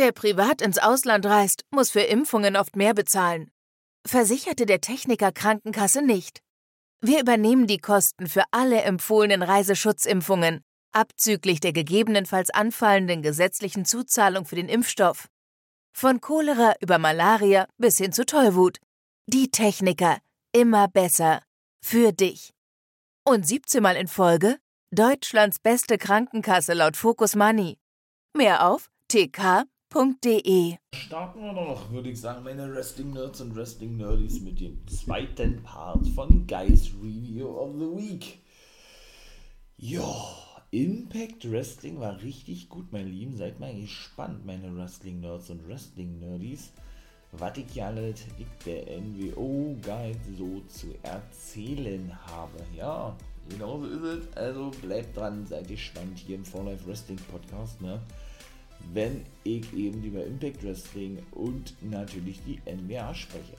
Wer privat ins Ausland reist, muss für Impfungen oft mehr bezahlen. Versicherte der Techniker Krankenkasse nicht. Wir übernehmen die Kosten für alle empfohlenen Reiseschutzimpfungen, abzüglich der gegebenenfalls anfallenden gesetzlichen Zuzahlung für den Impfstoff. Von Cholera über Malaria bis hin zu Tollwut. Die Techniker. Immer besser. Für dich. Und 17 Mal in Folge Deutschlands beste Krankenkasse laut Focus Money. Mehr auf tk.de. Starten wir noch, würde ich sagen, meine Wrestling-Nerds und Wrestling-Nerdies mit dem zweiten Part von Guys Review of the Week. Ja, Impact Wrestling war richtig gut, meine Lieben. Seid mal gespannt, meine Wrestling-Nerds und Wrestling-Nerdies, was ich ja alles der NWO-Guide so zu erzählen habe. Ja, genau so ist es. Also bleibt dran, seid gespannt hier im For Life Wrestling Podcast, ne? Wenn ich eben über Impact Wrestling und natürlich die NWA spreche.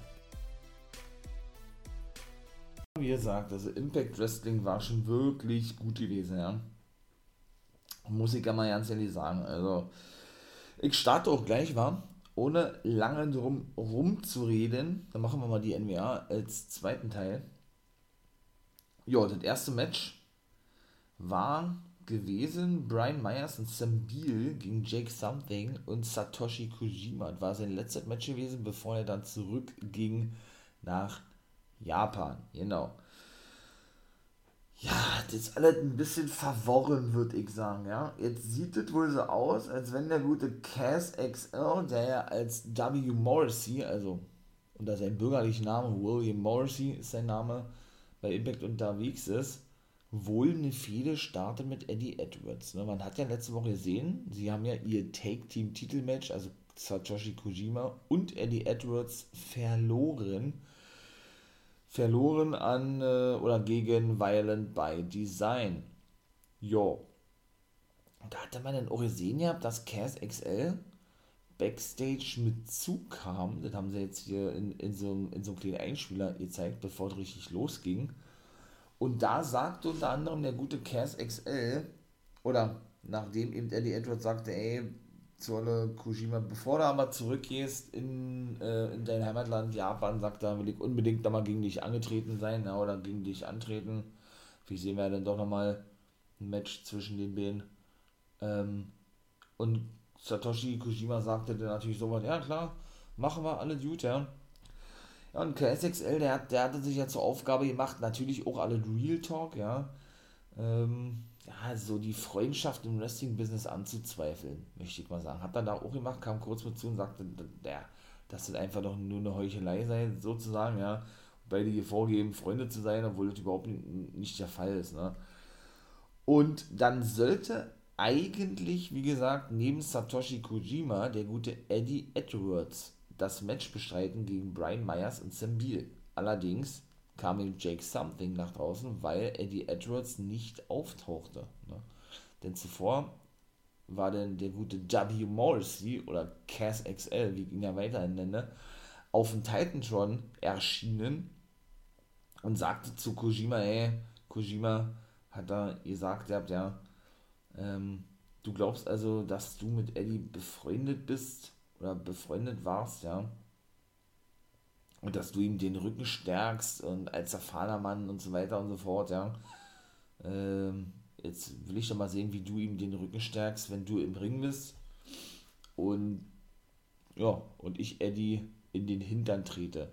Wie gesagt, also Impact Wrestling war schon wirklich gut gewesen, ja muss ich ja mal ganz ehrlich sagen. Also, ich starte auch gleich, war, ohne lange drum rumzureden. Dann machen wir mal die NWA als zweiten Teil. Ja, das erste Match war gewesen Brian Myers und Sam Beal gegen Jake Something und Satoshi Kojima. Das war sein letztes Match gewesen, bevor er dann zurückging nach Japan. Genau ja, das ist alles ein bisschen verworren, würde ich sagen, ja. Jetzt sieht es wohl so aus, als wenn der gute Cass XL, der ja als W. Morrissey, also unter seinem bürgerlichen Namen, William Morrissey ist sein Name, bei Impact unterwegs ist, wohl eine Fehde startet mit Eddie Edwards. Ne? Man hat ja letzte Woche gesehen, sie haben ja ihr Take-Team-Titelmatch, also Satoshi Kojima und Eddie Edwards verloren verloren an äh, oder gegen Violent by Design. Jo. Da hatte man dann auch gesehen gehabt, dass Cass XL Backstage mit zukam. Das haben sie jetzt hier in, in, so, in so einem kleinen Einspieler gezeigt, bevor es richtig losging. Und da sagte unter anderem der gute Cass XL, oder nachdem eben Eddie Edwards sagte, ey, Zolle Kojima, bevor du aber zurückgehst in, äh, in dein Heimatland Japan, sagt er, will ich unbedingt da mal gegen dich angetreten sein ja, oder gegen dich antreten. Vielleicht sehen wir dann doch nochmal ein Match zwischen den beiden. Ähm, und Satoshi Kojima sagte dann natürlich so ja klar, machen wir alle gut, ja. Ja, und KSXL, der, der hatte sich ja zur Aufgabe gemacht, natürlich auch alle Real Talk, ja. Ähm, ja, so die Freundschaft im Wrestling-Business anzuzweifeln, möchte ich mal sagen. Hat er da auch gemacht, kam kurz mit zu und sagte, der, das einfach doch nur eine Heuchelei sei, sozusagen, ja. Beide hier vorgeben, Freunde zu sein, obwohl das überhaupt nicht der Fall ist, ne. Und dann sollte eigentlich, wie gesagt, neben Satoshi Kojima der gute Eddie Edwards das Match bestreiten gegen Brian Myers und Sam Beal. Allerdings kam ihm Jake Something nach draußen, weil Eddie Edwards nicht auftauchte. Ne? Denn zuvor war denn der gute W. Morrissey oder Cass XL, wie ich ihn ja weiterhin nenne, auf dem Titantron erschienen und sagte zu Kojima, ey, Kojima hat da gesagt, ihr habt ja, ähm, du glaubst also, dass du mit Eddie befreundet bist oder befreundet warst, ja, und dass du ihm den Rücken stärkst und als erfahrener Mann und so weiter und so fort, ja. Ähm, jetzt will ich doch mal sehen, wie du ihm den Rücken stärkst, wenn du im Ring bist. Und ja, und ich Eddie in den Hintern trete,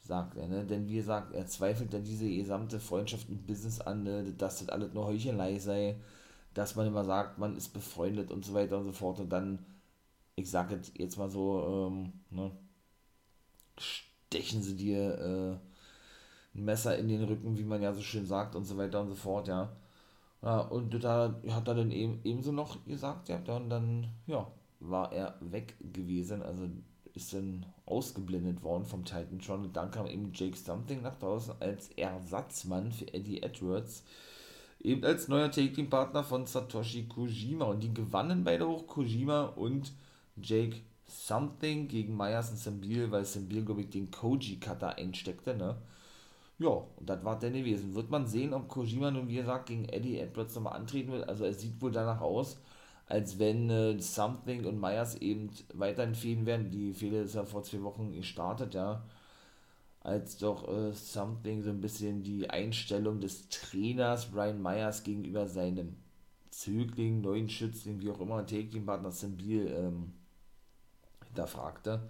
sagt er, ne? Denn wie gesagt, er zweifelt dann diese gesamte Freundschaft und Business an, ne? dass das alles nur Heuchelei sei, dass man immer sagt, man ist befreundet und so weiter und so fort. Und dann, ich sage jetzt mal so, ähm, ne? stechen sie dir äh, ein Messer in den Rücken, wie man ja so schön sagt und so weiter und so fort, ja. ja und da hat er dann eben, ebenso noch gesagt, ja, und dann, ja, war er weg gewesen, also ist dann ausgeblendet worden vom Titantron und dann kam eben Jake Something nach draußen als Ersatzmann für Eddie Edwards, eben als neuer Take-Team-Partner von Satoshi Kojima und die gewannen beide hoch, Kojima und Jake Something gegen Myers und Sambil, weil Sambil, glaube ich, den Koji-Cutter einsteckte, ne? Ja, und das war dann gewesen. Wird man sehen, ob Kojima nun, wie gesagt, gegen Eddie Edwards nochmal antreten will. Also es sieht wohl danach aus, als wenn äh, Something und Myers eben weiterhin fehlen werden. Die Fehde ist ja vor zwei Wochen gestartet, ja. Als doch äh, Something so ein bisschen die Einstellung des Trainers Brian Myers gegenüber seinem Zögling, neuen Schützling, wie auch immer, Take-Team-Partner Sambil ähm, hinterfragte.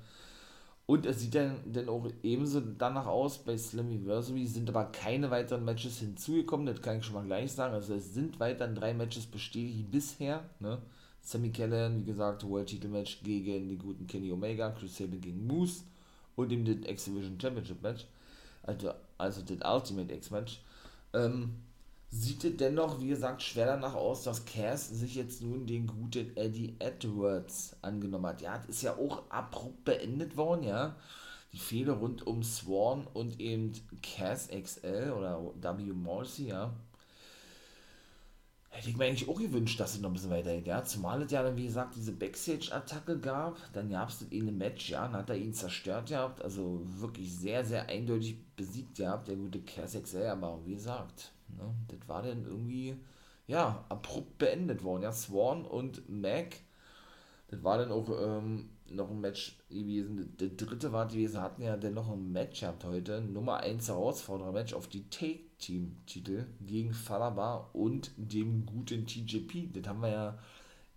Und es sieht dann, dann auch ebenso danach aus, bei Slammiversary sind aber keine weiteren Matches hinzugekommen, das kann ich schon mal gleich sagen. Also es sind weiterhin drei Matches bestätigt bisher. Ne? Sammy Callahan, wie gesagt, World Title Match gegen den guten Kenny Omega, Chris Sable gegen Moose und dem das X-Division Championship Match. Also, also das Ultimate X-Match. Ähm, sieht es dennoch, wie gesagt, schwer danach aus, dass Cass sich jetzt nun den guten Eddie Edwards angenommen hat. Ja, das ist ja auch abrupt beendet worden, ja. Die Fehler rund um Sworn und eben Cass XL oder W. Morrissey, ja. Hätte ich mir eigentlich auch gewünscht, dass es noch ein bisschen weitergeht, ja. Zumal es ja dann, wie gesagt, diese Backstage-Attacke gab. Dann gab es in einem Match, ja, dann hat er ihn zerstört gehabt. Also wirklich sehr, sehr eindeutig besiegt gehabt, der gute Cass XL. Aber wie gesagt, Ne? Das war dann irgendwie, ja, abrupt beendet worden. Ja, Swan und Mac, das war dann auch ähm, noch ein Match gewesen. Der dritte war gewesen, hatten ja dann noch ein Match gehabt heute. Nummer 1 Herausforderer-Match auf die Take-Team-Titel gegen Falaba und dem guten TJP. Das haben wir ja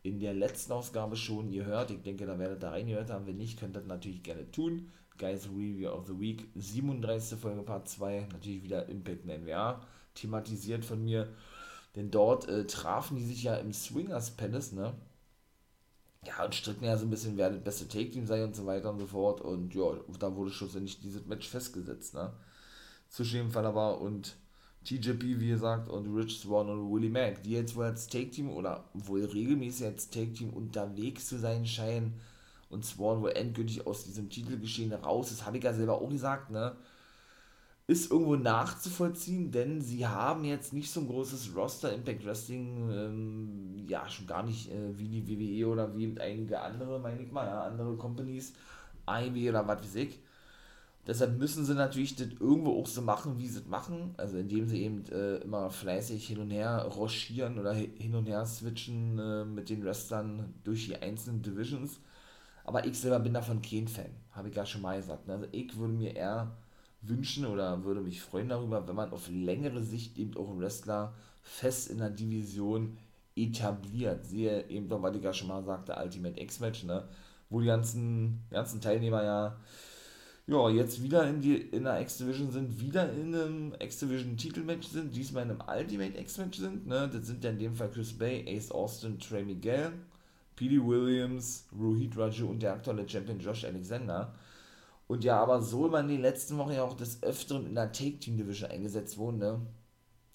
in der letzten Ausgabe schon gehört. Ich denke, da werdet ihr reingehört haben. Wenn nicht, könnt ihr das natürlich gerne tun. Guys Review of the Week, 37. Folge Part 2, natürlich wieder Impact NWA thematisiert von mir. Denn dort äh, trafen die sich ja im Swingers Palace, ne? Ja, und stritten ja so ein bisschen, wer das beste Take-Team sei und so weiter und so fort. Und ja, da wurde schlussendlich dieses Match festgesetzt, ne? Zwischen dem Fall und TJP, wie gesagt, und Rich Swan und Willie Mack, die jetzt wohl als Take-Team oder wohl regelmäßig als Take-Team unterwegs zu sein scheinen und Swan wohl endgültig aus diesem Titelgeschehen raus ist, habe ich ja selber auch gesagt, ne? Ist irgendwo nachzuvollziehen, denn sie haben jetzt nicht so ein großes Roster Impact Wrestling, ähm, ja, schon gar nicht äh, wie die WWE oder wie einige andere, meine ich mal, ja, andere Companies, IW oder was weiß ich. Deshalb müssen sie natürlich das irgendwo auch so machen, wie sie es machen, also indem sie eben äh, immer fleißig hin und her rochieren oder hin und her switchen äh, mit den Wrestlern durch die einzelnen Divisions. Aber ich selber bin davon kein Fan, habe ich ja schon mal gesagt. Also ich würde mir eher wünschen oder würde mich freuen darüber, wenn man auf längere Sicht eben auch einen Wrestler fest in der Division etabliert. Siehe eben doch, was ich ja schon mal sagte, Ultimate X-Match, ne? wo die ganzen, ganzen Teilnehmer ja, ja jetzt wieder in, die, in der X-Division sind, wieder in einem X-Division-Titelmatch sind, diesmal in einem Ultimate X-Match sind. Ne? Das sind ja in dem Fall Chris Bay, Ace Austin, Trey Miguel, Petey Williams, Rohit Raju und der aktuelle Champion Josh Alexander. Und ja, aber so immer in den letzten Wochen ja auch des Öfteren in der Take-Team-Division eingesetzt wurden, ne?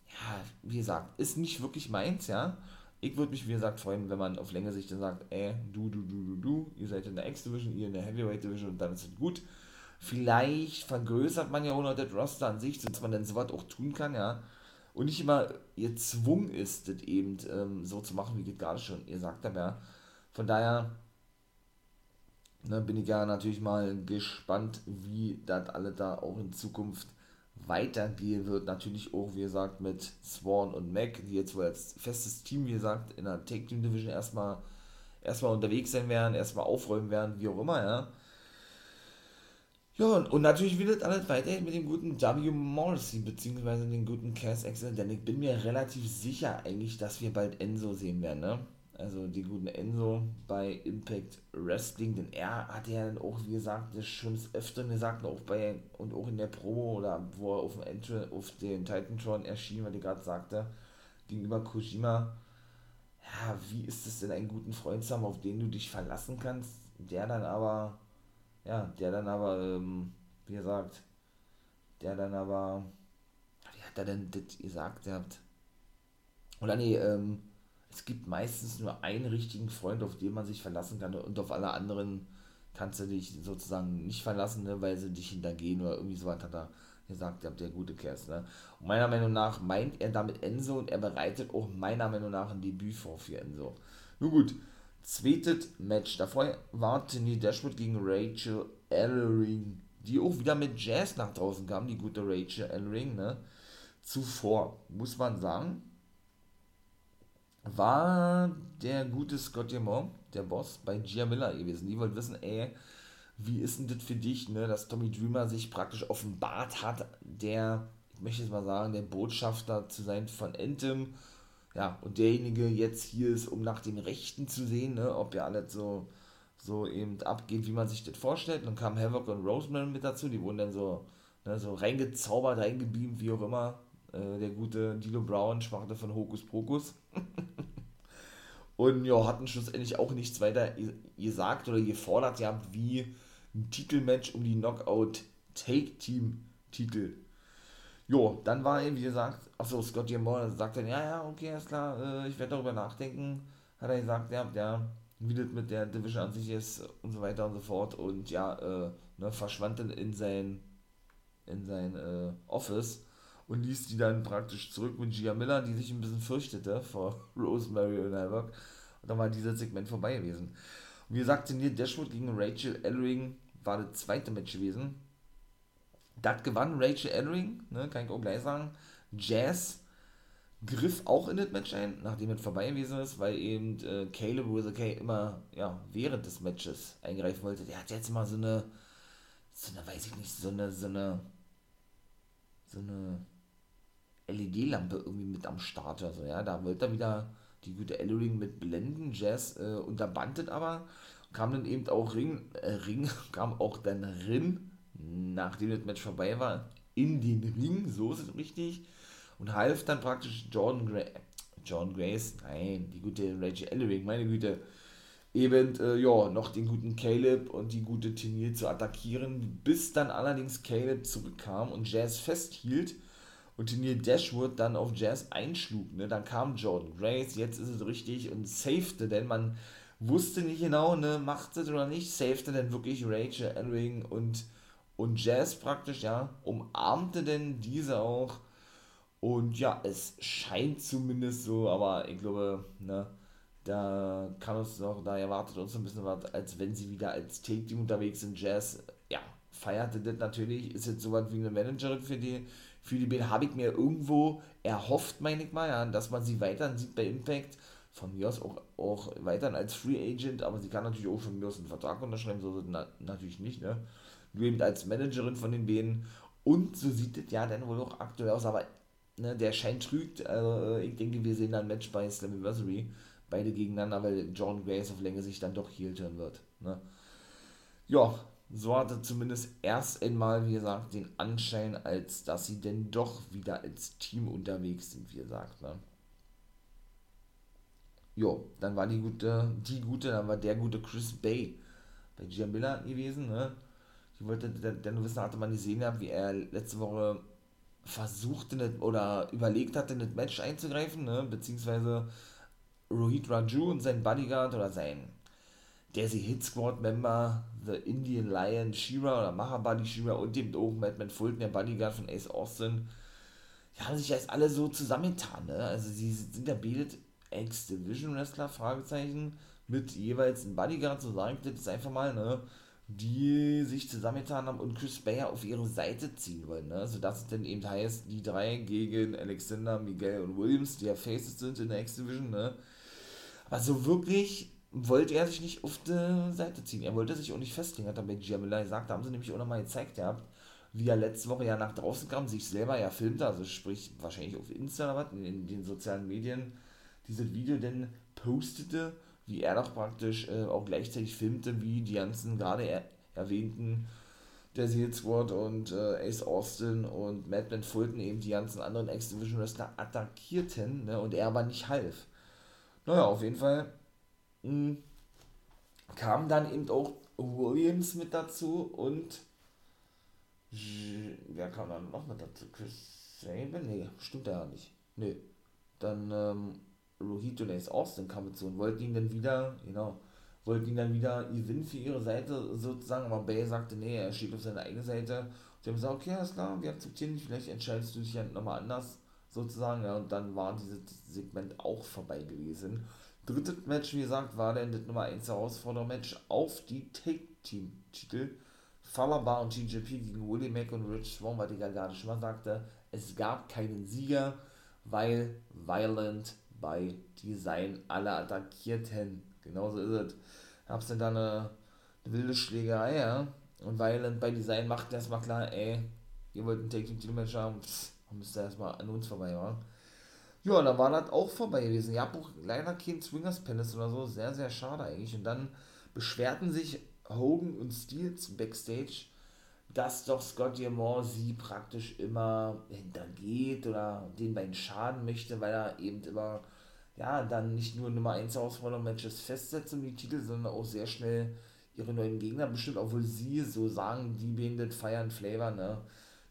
Ja, wie gesagt, ist nicht wirklich meins, ja. Ich würde mich, wie gesagt, freuen, wenn man auf längere Sicht dann sagt, ey, du, du, du, du, du, ihr seid in der X-Division, ihr in der Heavyweight Division und dann ist es gut. Vielleicht vergrößert man ja auch noch das Roster an sich, dass man dann sowas auch tun kann, ja. Und nicht immer gezwungen ist, das eben ähm, so zu machen, wie geht gerade schon, ihr sagt aber, ja. Von daher, ne, bin ich ja natürlich mal gespannt, wie das alle da auch in Zukunft weitergehen wird. Natürlich auch, wie gesagt, mit Swan und Mac, die jetzt wohl als festes Team, wie gesagt, in der Take Team Division erstmal erstmal unterwegs sein werden, erstmal aufräumen werden, wie auch immer, ja. Ja, und, und natürlich wird das alles weiterhin mit dem guten W. Morrissey, beziehungsweise dem guten Cass Excel, denn ich bin mir relativ sicher eigentlich, dass wir bald Enzo sehen werden, ne? Also die guten Enzo bei Impact Wrestling, denn er hat ja dann auch, wie gesagt, das schon des Öfteren gesagt, auch bei und auch in der Promo oder wo er auf dem Entry, auf den Titantron erschien, weil ich gerade sagte, gegenüber Kojima, ja, wie ist es denn, einen guten Freund zu haben, auf den du dich verlassen kannst, der dann aber, ja, der dann aber, ähm, wie gesagt, der dann aber, wie hat er denn das gesagt, der hat, oder nee, ähm, es gibt meistens nur einen richtigen Freund, auf den man sich verlassen kann und auf alle anderen kannst du dich sozusagen nicht verlassen, ne, weil sie dich hintergehen oder irgendwie so was hat er gesagt, der, der gute Kerst. Ne? Und meiner Meinung nach meint er damit Enzo und er bereitet auch meiner Meinung nach ein Debüt vor für Enzo. Nun gut, zweites Match. Davor war Tini Dashwood gegen Rachel Ellering, die auch wieder mit Jazz nach draußen kam, die gute Rachel Ellering. Ne? Zuvor muss man sagen, war der gute Scott Diamond, der Boss, bei Gia Miller gewesen. Die wollten wissen, ey, wie ist denn das für dich, ne, dass Tommy Dreamer sich praktisch offenbart hat, der, ich möchte jetzt mal sagen, der Botschafter zu sein von Anthem, ja, und derjenige jetzt hier ist, um nach den Rechten zu sehen, ne, ob ja alles so, so eben abgeht, wie man sich das vorstellt. Und dann kamen Havoc und Rosemary mit dazu, die wurden dann so, ne, so reingezaubert, reingebeamt, wie auch immer. Äh, der gute Dilo Brown sprach von Hokus Pokus. und ja, hatten schlussendlich auch nichts weiter gesagt oder gefordert ja, wie ein Titelmatch um die Knockout Take Team Titel. Jo, dann war eben, wie gesagt, achso, Scott Diamond sagt dann, ja, ja, okay, ist klar, äh, ich werde darüber nachdenken. Hat er gesagt, ja, ja, wie das mit der Division an sich ist und so weiter und so fort. Und ja, äh, ne, verschwand dann in sein, in sein äh, Office und ließ die dann praktisch zurück mit Gia Miller, die sich ein bisschen fürchtete vor Rosemary und Havoc. Und dann war dieses Segment vorbei gewesen. Und wie gesagt, Tenier Dashwood gegen Rachel Ellering war das zweite Match gewesen. Das gewann Rachel Ellering, ne, kann ich auch gleich sagen. Jazz griff auch in das Match ein, nachdem es vorbei gewesen ist, weil eben äh, Caleb Kay immer ja, während des Matches eingreifen wollte. Der hat jetzt mal so eine, so eine, weiß ich nicht, so eine, so eine, so eine LED-Lampe irgendwie mit am Start. Also ja, da wollte er wieder die gute Ellering mit blenden. Jazz äh, unterbandet aber. Kam dann eben auch Ring, äh, Ring, kam auch dann Rin, nachdem das Match vorbei war, in den Ring, so ist es richtig. Und half dann praktisch Jordan Gray, John Grace, nein, die gute Rachel Ellering, meine Güte, eben, äh, ja, noch den guten Caleb und die gute Tenier zu attackieren, bis dann allerdings Caleb zurückkam und Jazz festhielt und Neil Dashwood dann auf Jazz einschlug. Ne? Dann kam Jordan Grace, jetzt ist es richtig und safete, denn man wusste nicht genau, ne, macht es oder nicht, safete denn wirklich Rachel Elring und, und Jazz praktisch, ja, umarmte denn diese auch. Und ja, es scheint zumindest so, aber ich glaube, ne, da kann uns noch, da erwartet uns ein bisschen was, als wenn sie wieder als Take-Team unterwegs sind. Jazz, ja, feierte das natürlich, ist jetzt so was wie eine Managerin für die, für die Bill habe ich mir irgendwo erhofft, meine ich mal, ja, dass man sie weiterhin sieht bei Impact. Von mir aus auch, auch weiterhin als Free Agent, aber sie kann natürlich auch von mir aus einen Vertrag unterschreiben, so na, natürlich nicht, ne? Nur eben als Managerin von den beiden. Und so sieht es ja dann wohl auch aktuell aus, aber ne, der Schein trügt. Also, ich denke, wir sehen dann ein Match bei Slammiversary. Beide gegeneinander, weil John Grace auf Länge sich dann doch heel turn wird. Ne? Ja, so hatte zumindest erst einmal, wie gesagt, den Anschein, als dass sie denn doch wieder als Team unterwegs sind, wie gesagt. Ne? Jo, dann war die gute, die gute, dann war der gute Chris Bay bei Gian Miller gewesen. Ne? Ich wollte, denn wissen, hatte man gesehen, wie er letzte Woche versuchte oder überlegt hatte, in das Match einzugreifen, ne? beziehungsweise Rohit Raju und sein Bodyguard oder sein Desi Hit Squad Member, The Indian Lion, Shira oder Mahabali Shira und dem auch Madman Fulton, der Bodyguard von Ace Austin, die haben sich jetzt alle so zusammengetan, ne? Also sie sind ja betet Ex-Division Wrestler, Fragezeichen, mit jeweils einem Bodyguard, so sage ich das einfach mal, ne? Die sich zusammengetan haben und Chris Bayer auf ihre Seite ziehen wollen, ne? Sodass es dann eben heißt, die drei gegen Alexander, Miguel und Williams, die ja Faces sind in der X-Division, ne? Aber so wirklich wollte er sich nicht auf die Seite ziehen. Er wollte sich auch nicht festlegen, hat er bei Giamilla gesagt. Da haben sie nämlich auch nochmal gezeigt gehabt, wie er letzte Woche ja nach draußen kam, sich selber ja filmte, also sprich wahrscheinlich auf Insta oder was, in, in den sozialen Medien, dieses Video denn postete, wie er doch praktisch äh, auch gleichzeitig filmte, wie die ganzen gerade er erwähnten der Seal Squad und äh, Ace Austin und Madman Fulton eben die ganzen anderen X-Division Wrestler attackierten ne, und er aber nicht half. Naja, auf jeden Fall mh, kam dann eben auch Williams mit dazu und wer kam dann noch mit dazu? Chris Sabin? Nee, stimmt ja nicht. Nee. Dann ähm, Rohit und Ace Austin kam mit zu und wollten ihn dann wieder, genau, wollten ihn dann wieder gewinnen für ihre Seite sozusagen, aber Bay sagte, nee, er steht auf seiner eigenen Seite. Sie haben gesagt, okay, alles klar, wir akzeptieren dich, vielleicht entscheidest du dich ja nochmal anders sozusagen, ja, und dann war dieses Segment auch vorbei gewesen. Drittes Match, wie gesagt, war dann das Nummer 1 Herausforderer-Match auf die Take-Team-Titel. Falaba und TJP gegen Willie Mack und Rich Swan, ich ja gerade schon mal sagte. Es gab keinen Sieger, weil Violent bei Design alle attackierten. Genauso ist es. Hab's dann da eine, eine wilde Schlägerei, ja. Und weil bei Design macht erstmal klar, ey, ihr wollt ein Take Team Match haben, pff, müsst ihr erstmal an uns vorbei, ja. Ja, da war das auch vorbei gewesen. Ihr habt auch leider kein Swingers Palace oder so. Sehr, sehr schade eigentlich. Und dann beschwerten sich Hogan und Steels backstage, dass doch Scott Diamond sie praktisch immer hintergeht oder den beiden schaden möchte, weil er eben immer, ja, dann nicht nur Nummer 1 Herausforderung-Matches festsetzt um die Titel, sondern auch sehr schnell ihre neuen Gegner bestimmt, obwohl sie so sagen, die beiden feiern Flavor, ne?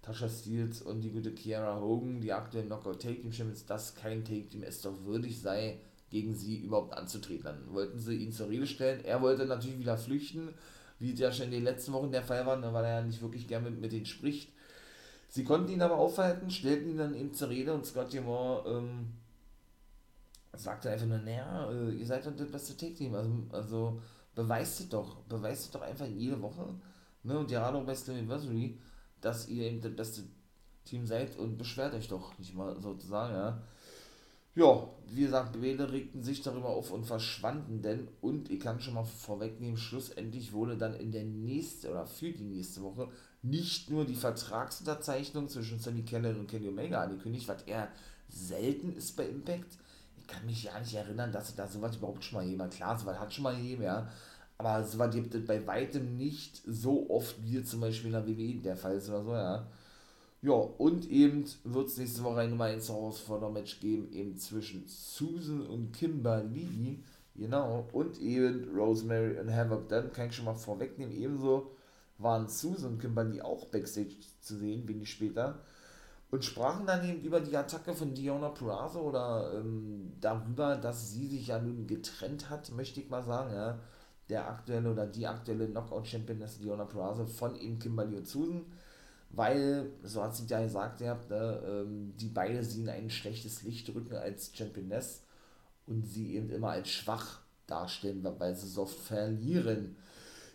Tasha Steels und die gute Kiara Hogan, die aktuell Knockout Take Team Champions, dass kein Take Team es doch würdig sei, gegen sie überhaupt anzutreten. Dann wollten sie ihn zur Rede stellen. Er wollte natürlich wieder flüchten, wie es ja schon in den letzten Wochen der Fall war, ne, weil er ja nicht wirklich gerne mit, mit denen spricht. Sie konnten ihn aber aufhalten, stellten ihn dann eben zur Rede und Scott Moore ähm, sagte einfach nur, naja, äh, ihr seid doch das beste Take-Team, also, also beweist es doch, beweist es doch einfach jede Woche, ne, und ja, auch bei Slammiversary, dass ihr eben das beste Team seid und beschwert euch doch nicht mal sozusagen, ja. Ja, wie gesagt, beide regten sich darüber auf und verschwanden denn, und ich kann schon mal vorwegnehmen, schlussendlich wurde dann in der nächsten oder für die nächste Woche nicht nur die Vertragsunterzeichnung zwischen Sammy Cannon und Kenny Omega angekündigt, was eher selten ist bei Impact. Ich kann mich ja nicht erinnern, dass da sowas überhaupt schon mal jemand, klar, sowas hat schon mal jemand, ja, aber sowas gibt es bei weitem nicht so oft, wie zum Beispiel in der WWE der Fall ist oder so, ja. Ja, und eben wird es nächste Woche ein 1 Herausforderer-Match geben, eben zwischen Susan und Kimberly, genau, und eben Rosemary und Havoc. Dann kann ich schon mal vorwegnehmen, ebenso waren Susan und Kimberly auch Backstage zu sehen, wenig später, und sprachen dann eben über die Attacke von Diona Purrazzo oder ähm, darüber, dass sie sich ja nun getrennt hat, möchte ich mal sagen, ja, der aktuelle oder die aktuelle Knockout-Championess Diona Purrazzo von eben Kimberly und Susan weil, so hat sie ja gesagt, ja, ne, ähm, die beide sie in ein schlechtes Licht rücken als Championess und sie eben immer als schwach darstellen, weil sie so oft verlieren.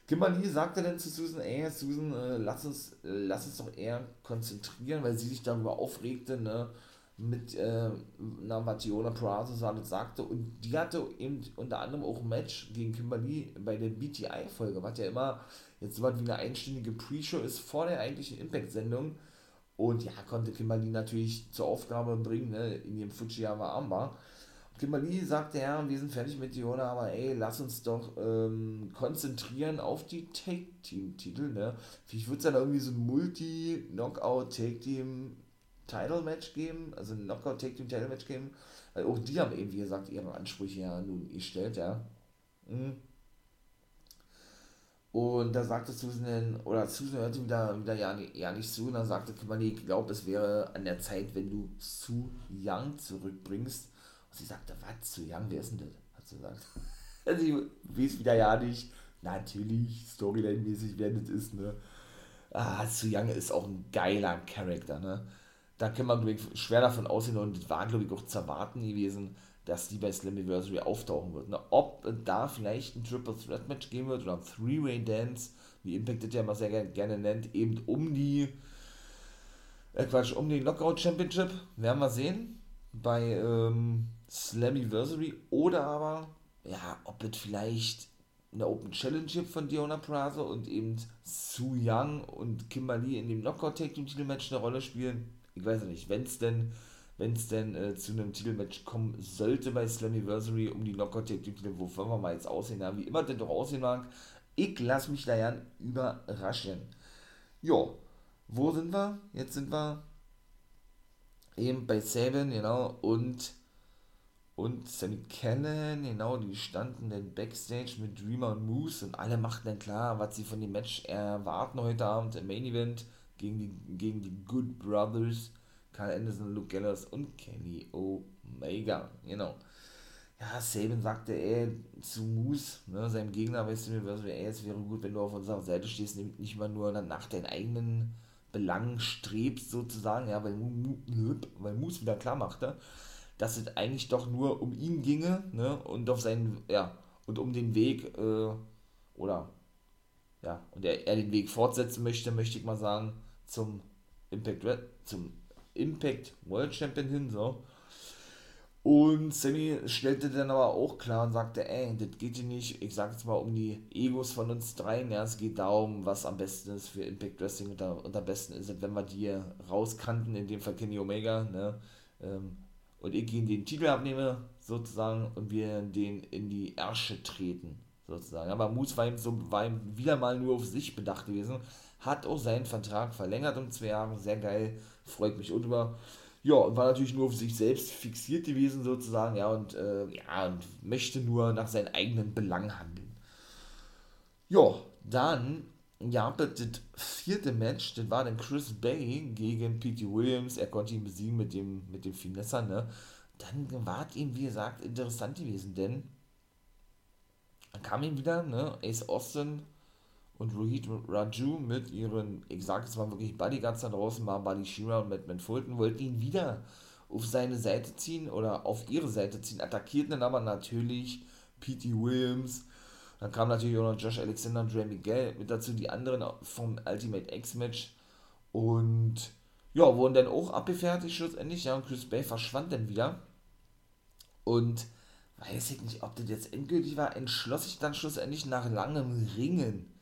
Kimberly sagte dann zu Susan, ey Susan, äh, lass, uns, äh, lass uns doch eher konzentrieren, weil sie sich darüber aufregte, ne, mit äh, Navationa Peraza sagte und die hatte eben unter anderem auch ein Match gegen Kimberly bei der BTI-Folge, was ja immer jetzt so was wie eine einstündige Pre-Show ist vor der eigentlichen Impact-Sendung. Und ja, konnte Kimberly natürlich zur Aufgabe bringen, ne, in ihrem Fujiyama Armbar. Kimberly sagte, ja, wir sind fertig mit Diona, aber ey, lass uns doch ähm, konzentrieren auf die Take-Team-Titel, ne. Vielleicht wird es dann irgendwie so ein Multi-Knockout-Take-Team-Title-Match geben, also ein Knockout-Take-Team-Title-Match geben, weil auch die haben eben, wie gesagt, ihre Ansprüche ja nun gestellt, ja. Mhm. Und da sagte Susan, oder Susan hörte wieder, wieder ja, ja nicht zu, und dann sagte Kimberly, ich glaube, es wäre an der Zeit, wenn du Su Young zurückbringst. Und sie sagte, was, Su Young, wer ist denn das? Hat sie gesagt. Also ich wieder ja nicht, natürlich, Storyline-mäßig, wer das ist, ne. Ah, Su Young ist auch ein geiler Charakter, ne. Da kann man, ich, schwer davon ausgehen, und das war, glaube ich, auch zu erwarten gewesen, dass die bei Slammiversary auftauchen wird. Ne? Ob da vielleicht ein Triple Threat Match geben wird oder ein Three-Way Dance, wie Impact ja immer sehr gerne nennt, eben um die äh Quatsch, um die Knockout Championship, werden wir sehen bei ähm, Slammiversary oder aber ja, ob es vielleicht eine Open Challenge gibt von Diona Prazo und eben Su Young und Kimberly in dem Knockout Tag Team Titelmatch eine Rolle spielen. Ich weiß nicht, wenn es denn wenn es denn äh, zu einem Titelmatch kommen sollte bei Slammiversary um die knockout titel wovon wir mal jetzt aussehen haben, wie immer denn doch aussehen mag. Ich lasse mich da ja überraschen. Jo, wo sind wir? Jetzt sind wir eben bei Saban, genau, und und Sammy Cannon, genau, die standen dann Backstage mit Dreamer und Moose und alle machten dann klar, was sie von dem Match erwarten heute Abend im Main Event gegen die, gegen die Good Brothers. Carl Anderson, Luke Gallows und Kenny Omega. Genau. Ja, Saban sagte er zu Moose, ne, seinem Gegner, weißt du mir, ey, es wäre gut, wenn du auf unserer Seite stehst, nicht mal nur nach deinen eigenen Belangen strebst, sozusagen, ja, weil, weil Moose wieder klar machte, dass es eigentlich doch nur um ihn ginge, ne, und auf seinen, ja, und um den Weg, äh, oder, ja, und er, er den Weg fortsetzen möchte, möchte ich mal sagen, zum Impact zum Impact World Champion hin, so. Und Sammy stellte dann aber auch klar und sagte, ey, das geht hier nicht, ich sag jetzt mal um die Egos von uns dreien, ja, es geht darum, was am besten ist für Impact Wrestling und, und am besten ist es, wenn wir die rauskannten, in dem Fall Kenny Omega, ne, ähm, und ich ihn den Titel abnehme, sozusagen, und wir den in die Ärsche treten, sozusagen. Aber Moose war ihm, so, war ihm wieder mal nur auf sich bedacht gewesen, hat auch seinen Vertrag verlängert um zwei Jahre, sehr geil, freut mich und über ja, und war natürlich nur auf sich selbst fixiert gewesen sozusagen, ja, und, äh, ja, und möchte nur nach seinen eigenen Belangen handeln. Ja, dann, ja, das vierte Match, das war dann Chris Bay gegen Pete Williams, er konnte ihn besiegen mit dem, mit dem Finesser, ne, dann war es ihm, wie gesagt, interessant gewesen, denn dann kam ihm wieder, ne, Ace Austin und Rohit Raju mit ihren, ich sag es mal wirklich Bodyguards da draußen, war Buddy Shira und Matt Fulton, wollten ihn wieder auf seine Seite ziehen oder auf ihre Seite ziehen, attackierten dann aber natürlich P.T. Williams, dann kam natürlich auch noch Josh Alexander und Dre Miguel mit dazu, die anderen vom Ultimate X-Match und ja, wurden dann auch abgefertigt schlussendlich, ja, und Chris Bay verschwand dann wieder und weiß ich nicht, ob das jetzt endgültig war, entschloss sich dann schlussendlich nach langem Ringen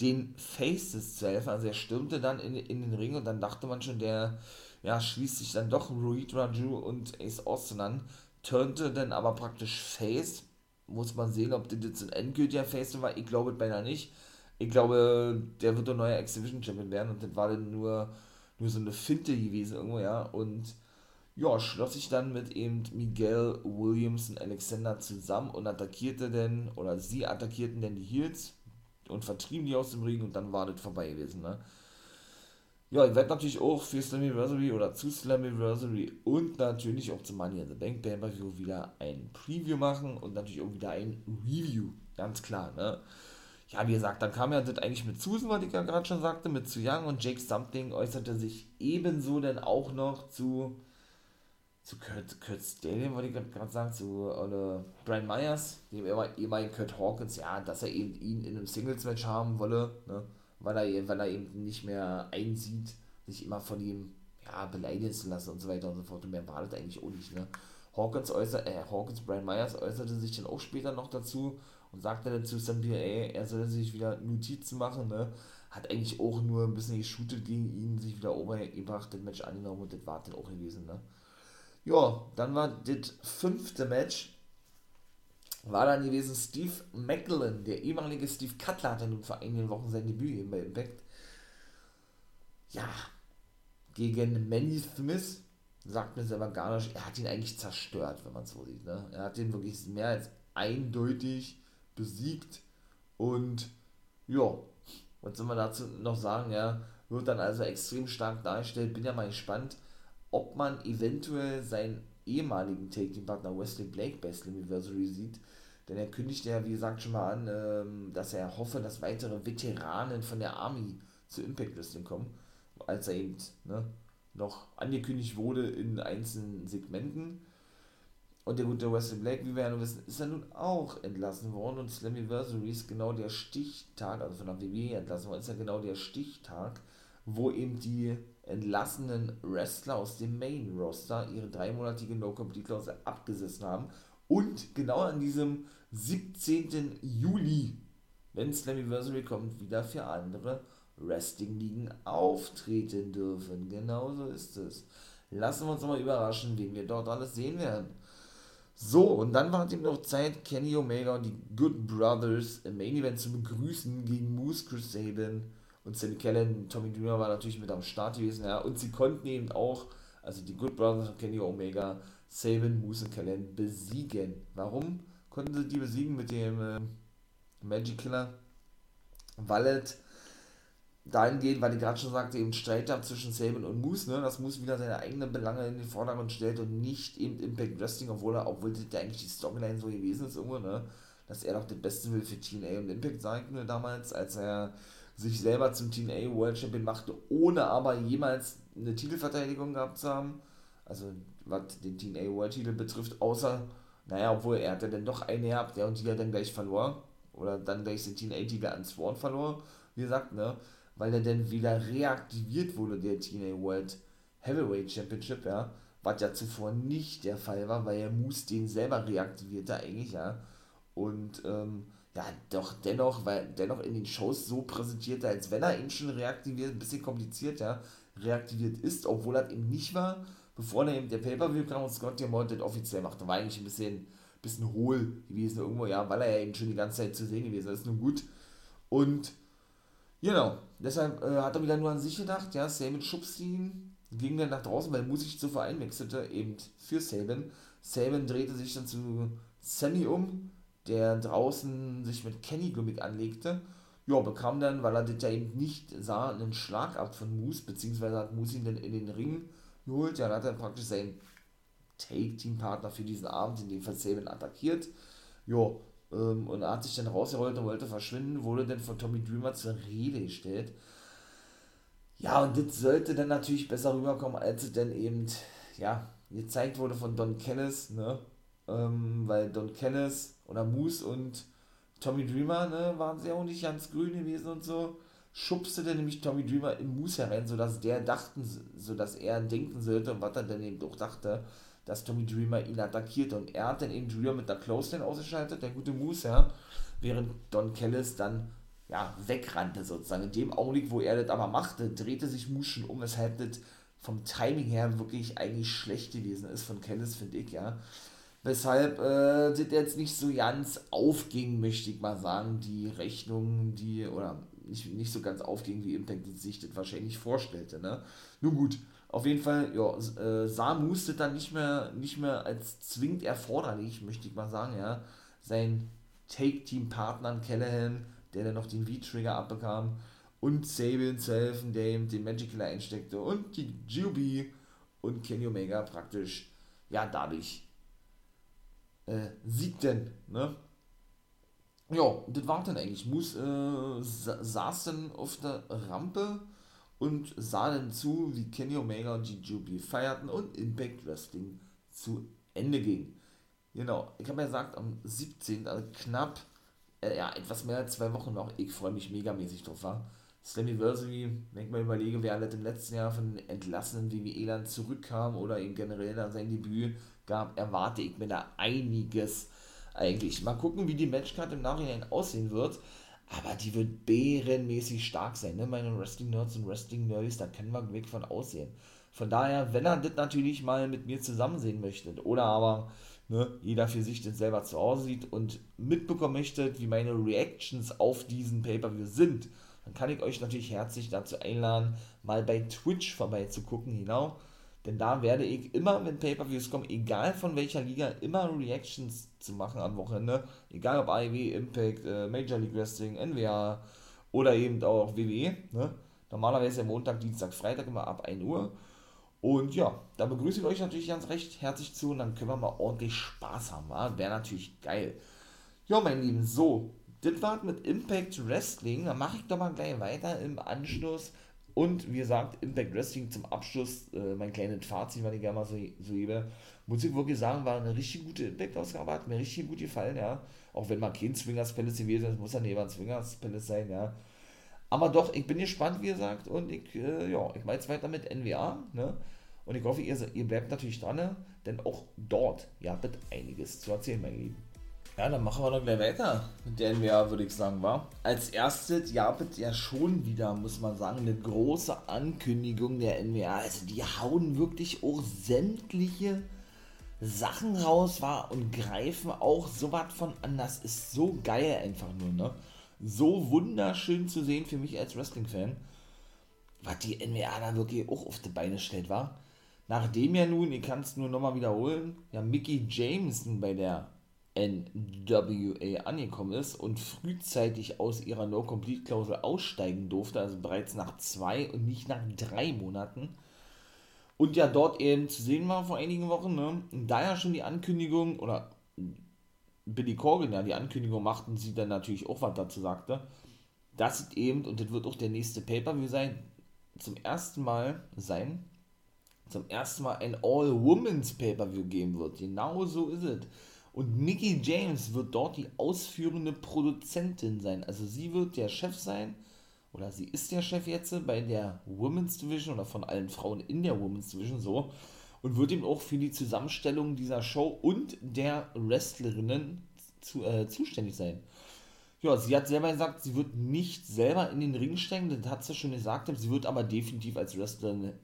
den Faces zu helfen. Also er stürmte dann in, in den Ring und dann dachte man schon, der ja, schließt sich dann doch Ruid Raju und Ace Austin an, turnte dann aber praktisch Face. Muss man sehen, ob das jetzt ein endgültiger Face war. Ich glaube beinahe nicht. Ich glaube, der wird der neue Exhibition Champion werden und das war dann nur, nur so eine Finte gewesen irgendwo, ja. Und ja, schloss sich dann mit eben Miguel Williams und Alexander zusammen und attackierte dann, oder sie attackierten dann die Heels und vertrieben die aus dem Ring und dann war das vorbei gewesen. Ne? Ja, ich werde natürlich auch für Slammiversary oder zu Slammiversary und natürlich auch zum Money in the Bank Pay View wieder ein Preview machen und natürlich auch wieder ein Review, ganz klar. Ne? Ja, wie gesagt, dann kam ja das eigentlich mit Susan, was ich ja gerade schon sagte, mit Zu Young und Jake Something äußerte sich ebenso dann auch noch zu zu Kurt, Kurt Stallion, wollte ich gerade sagen, zu oder Brian Myers, dem ehemaligen Kurt Hawkins, ja, dass er eben ihn in einem Singles-Match haben wolle, ne, weil, er, weil er eben nicht mehr einsieht, sich immer von ihm ja, beleidigen zu lassen und so weiter und so fort. Und mehr war das eigentlich auch nicht. Ne. Hawkins, äußer, äh, Hawkins, Brian Myers äußerte sich dann auch später noch dazu und sagte dann zu Sam ey, er solle sich wieder Notizen machen, ne. Hat eigentlich auch nur ein bisschen geshootet gegen ihn, sich wieder obergebracht, das Match angenommen und das war dann auch gewesen, ne. Ja, dann war das fünfte Match. War dann gewesen Steve Macklin, der ehemalige Steve Cutler, hatte nun vor einigen Wochen sein Debüt eben bei Impact. Ja, gegen Manny Smith, sagt mir selber gar nicht, er hat ihn eigentlich zerstört, wenn man es so sieht. Ne? Er hat ihn wirklich mehr als eindeutig besiegt und ja, was soll man dazu noch sagen, ja, wird dann also extrem stark dargestellt. Bin ja mal gespannt, ob man eventuell seinen ehemaligen Take-Team-Partner Wesley Blake bei Slammiversary sieht. Denn er kündigte ja, wie gesagt, schon mal an, ähm, dass er hoffe, dass weitere Veteranen von der Army zu Impact Wrestling kommen, als er eben ne, noch angekündigt wurde in einzelnen Segmenten. Und der gute Wesley Blake, wie wir ja nun wissen, ist ja nun auch entlassen worden und Slammiversary ist genau der Stichtag, also von der WWE entlassen worden, ist ja genau der Stichtag, wo eben die entlassenen Wrestler aus dem Main Roster ihre dreimonatige No-Complete-Klausel abgesessen haben. Und genau an diesem 17. Juli, wenn Slammiversary kommt, wieder für andere Wrestling-Ligen auftreten dürfen. Genauso ist es. Lassen wir uns mal überraschen, wen wir dort alles sehen werden. So, und dann war eben noch Zeit, Kenny Omega und die Good Brothers im Main Event zu begrüßen gegen Moose Chris Sabin und Sammy Kellen, Tommy Dreamer war natürlich mit am Start gewesen, ja. Und sie konnten eben auch, also die Good Brothers und Kenny Omega, Sabin, Moose und Kellen besiegen. Warum konnten sie die besiegen mit dem äh, Magic Killer? Wallet dahingehend, weil ich gerade schon sagte, eben Streit ab zwischen Sabin und Moose, ne, dass Moose wieder seine eigenen Belange in den Vordergrund stellt und nicht eben Impact Wrestling, obwohl er, obwohl das eigentlich die Storyline so gewesen ist irgendwo, ne, dass er doch den Besten will für TNA und Impact sagte damals, als er sich selber zum TNA World Champion machte, ohne aber jemals eine Titelverteidigung gehabt zu haben. Also was den TNA World Titel betrifft, außer, naja, obwohl er hatte dann doch eine gehabt, der und die hat dann gleich verloren. Oder dann gleich den TNA Titel an Sworn verloren, wie gesagt, ne? Weil er dann wieder reaktiviert wurde, der TNA World Heavyweight Championship, ja. was ja zuvor nicht der Fall war, weil er Moose den selber reaktivierte eigentlich, ja. Und ähm, ja, doch dennoch, weil dennoch in den Shows so präsentierte, als wenn er ihn schon reaktiviert, ein bisschen kompliziert, ja, reaktiviert ist, obwohl er eben nicht war, bevor er eben der Pay-Per-View kam und Scott Diamond das offiziell machte. War eigentlich ein bisschen, bisschen hohl gewesen irgendwo, ja, weil er ja eben schon die ganze Zeit zu sehen gewesen ist. Nun gut. Und genau, deshalb äh, hat er wieder nur an sich gedacht, ja, Saban schubst ihn, ging dann nach draußen, weil sich zu Verein wechselte, eben für Saban. Saban drehte sich dann zu Sammy um, der draußen sich mit Kenny Gimmick anlegte. Ja, bekam dann, weil er das ja eben nicht sah, einen Schlag ab von Moose, beziehungsweise hat Moose ihn dann in den Ring geholt. Ja, dann hat er praktisch seinen Take-Team-Partner für diesen Abend, in dem Fall Saban, attackiert. Ja, ähm, und er hat sich dann rausgerollt und wollte verschwinden, wurde dann von Tommy Dreamer zur Rede gestellt. Ja, und das sollte dann natürlich besser rüberkommen, als es dann eben, ja, gezeigt wurde von Don Kennis, ne? Ähm, weil Don Kennis oder Moose und Tommy Dreamer, ne, waren sie auch nicht ganz grün gewesen und so, schubste dann nämlich Tommy Dreamer in Moose herein, sodass der dachten, sodass er denken sollte, und was er dann eben auch dachte, dass Tommy Dreamer ihn attackierte und er hat dann eben Dreamer mit der Clothesline ausgeschaltet, der gute Moose, ja, während Don Kellis dann ja, wegrannte sozusagen. In dem Augenblick, wo er das aber machte, drehte sich Moose schon um, weshalb das vom Timing her wirklich eigentlich schlecht gewesen ist von Kellis, finde ich, ja weshalb äh, das jetzt nicht so ganz aufging, möchte ich mal sagen, die Rechnung, die, oder nicht, nicht so ganz aufging, wie Impact sich das wahrscheinlich vorstellte. Ne? Nun gut, auf jeden Fall, ja, äh, sah Moose dann nicht mehr, nicht mehr als zwingend erforderlich, möchte ich mal sagen, ja, sein Take-Team-Partner Callahan, der dann noch den V-Trigger abbekam, und Sabin helfen, der ihm den Magic Killer einsteckte, und die GOB und Kenny Omega praktisch, ja, dadurch äh, siegten, ne? Ja, das war dann eigentlich. Moose äh, saß dann auf der Rampe und sah dann zu, wie Kenny Omega und GGB feierten und Impact Wrestling zu Ende ging. Genau, ich habe ja gesagt, am 17., also knapp, äh, ja, etwas mehr als zwei Wochen noch. Ich freue mich megamäßig drauf, war. Slammiversary, wenn ich mal überlege, wer alles im letzten Jahr von entlassenen WWE-Land zurückkam oder eben generell dann sein Debüt gab, erwarte ich mir da einiges eigentlich. Mal gucken, wie die Matchcard im Nachhinein aussehen wird. Aber die wird bärenmäßig stark sein, ne? Meine Wrestling-Nerds und Wrestling-Nerds, da können wir weg von aussehen. Von daher, wenn er das natürlich mal mit mir zusammen sehen möchte, oder aber ne, jeder für sich das selber zu Hause sieht und mitbekommen möchte, wie meine Reactions auf diesen Pay-Per-View sind, dann kann ich euch natürlich herzlich dazu einladen, mal bei Twitch vorbeizugucken, genau. Denn da werde ich immer, wenn Pay-Per-Views kommen, egal von welcher Liga, immer Reactions zu machen am Wochenende. Egal ob IW, Impact, äh, Major League Wrestling, NWA oder eben auch WWE. Ne? Normalerweise Montag, Dienstag, Freitag immer ab 1 Uhr. Und ja, da begrüße ich euch natürlich ganz recht herzlich zu und dann können wir mal ordentlich Spaß haben. Wäre natürlich geil. Ja, mein Lieben, so, das war's mit Impact Wrestling. Dann mache ich doch mal gleich weiter im Anschluss und wie gesagt, Impact Wrestling zum Abschluss, äh, mein kleines Fazit, wenn ich gerne mal so, so gebe, muss ich wirklich sagen, war eine richtig gute Impact-Ausgabe, hat mir richtig gut gefallen, ja. Auch wenn mal kein Swingers Palace gewesen ist, muss neben ein Swingers Palace sein, ja. Aber doch, ich bin gespannt, wie gesagt, und ich, äh, ja, ich mache jetzt weiter mit NWA, ne. Und ich hoffe, ihr, ihr bleibt natürlich dran, ne? denn auch dort, ja, wird einiges zu erzählen, mein Lieben. Ja, dann machen wir doch gleich weiter mit der NWA, würde ich sagen, war. Als erstes, ja, bitte ja schon wieder, muss man sagen, eine große Ankündigung der NWA. Also die hauen wirklich auch sämtliche Sachen raus, war und greifen auch so was von an. Das ist so geil einfach nur, ne? So wunderschön zu sehen für mich als Wrestling-Fan. Was die NWA da wirklich auch auf die Beine stellt, war. Nachdem ja nun, ich kann es nur nochmal wiederholen, ja, Mickey Jameson bei der NWA angekommen ist und frühzeitig aus ihrer No-Complete-Klausel aussteigen durfte, also bereits nach zwei und nicht nach drei Monaten. Und ja dort eben zu sehen war vor einigen Wochen, ne? da ja schon die Ankündigung, oder Billy Corgan ja die Ankündigung macht und sie dann natürlich auch was dazu sagte, dass eben, und das wird auch der nächste Pay-Per-View sein, zum ersten Mal sein, zum ersten Mal ein All-Women's Pay-Per-View geben wird. Genau so ist es. Und Mickey James wird dort die ausführende Produzentin sein. Also sie wird der Chef sein, oder sie ist der Chef jetzt bei der Women's Division oder von allen Frauen in der Women's Division so. und wird ihm auch für die Zusammenstellung dieser Show und der Wrestlerinnen zu, äh, zuständig sein. Ja, sie hat selber gesagt, sie wird nicht selber in den Ring steigen, das hat sie schon gesagt, sie wird aber definitiv als Wrestlerin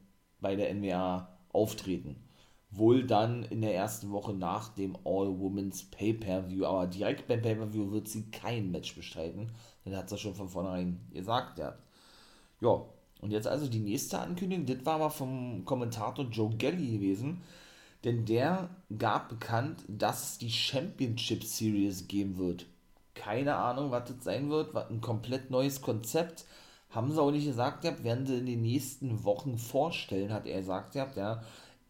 bei der NWA auftreten. Wohl dann in der ersten Woche nach dem All-Women's Pay-Per-View, aber direkt beim Pay-Per-View wird sie kein Match bestreiten. Das hat sie schon von vornherein gesagt, ja. Ja, und jetzt also die nächste Ankündigung, das war aber vom Kommentator Joe Gelly gewesen, denn der gab bekannt, dass es die Championship Series geben wird. Keine Ahnung, was das sein wird, ein komplett neues Konzept. Haben sie auch nicht gesagt, gehabt, werden sie in den nächsten Wochen vorstellen, hat er gesagt, gehabt, ja.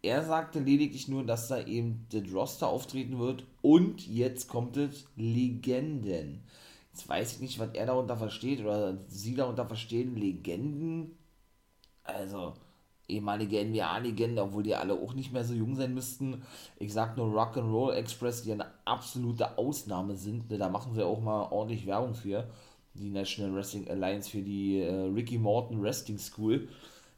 Er sagte lediglich nur, dass da eben das Roster auftreten wird und jetzt kommt es Legenden. Jetzt weiß ich nicht, was er darunter versteht oder sie darunter verstehen. Legenden also ehemalige NBA-Legende, obwohl die alle auch nicht mehr so jung sein müssten. Ich sag nur Rock'n'Roll Express, die eine absolute Ausnahme sind. Ne, da machen sie auch mal ordentlich Werbung für. Die National Wrestling Alliance für die äh, Ricky Morton Wrestling School.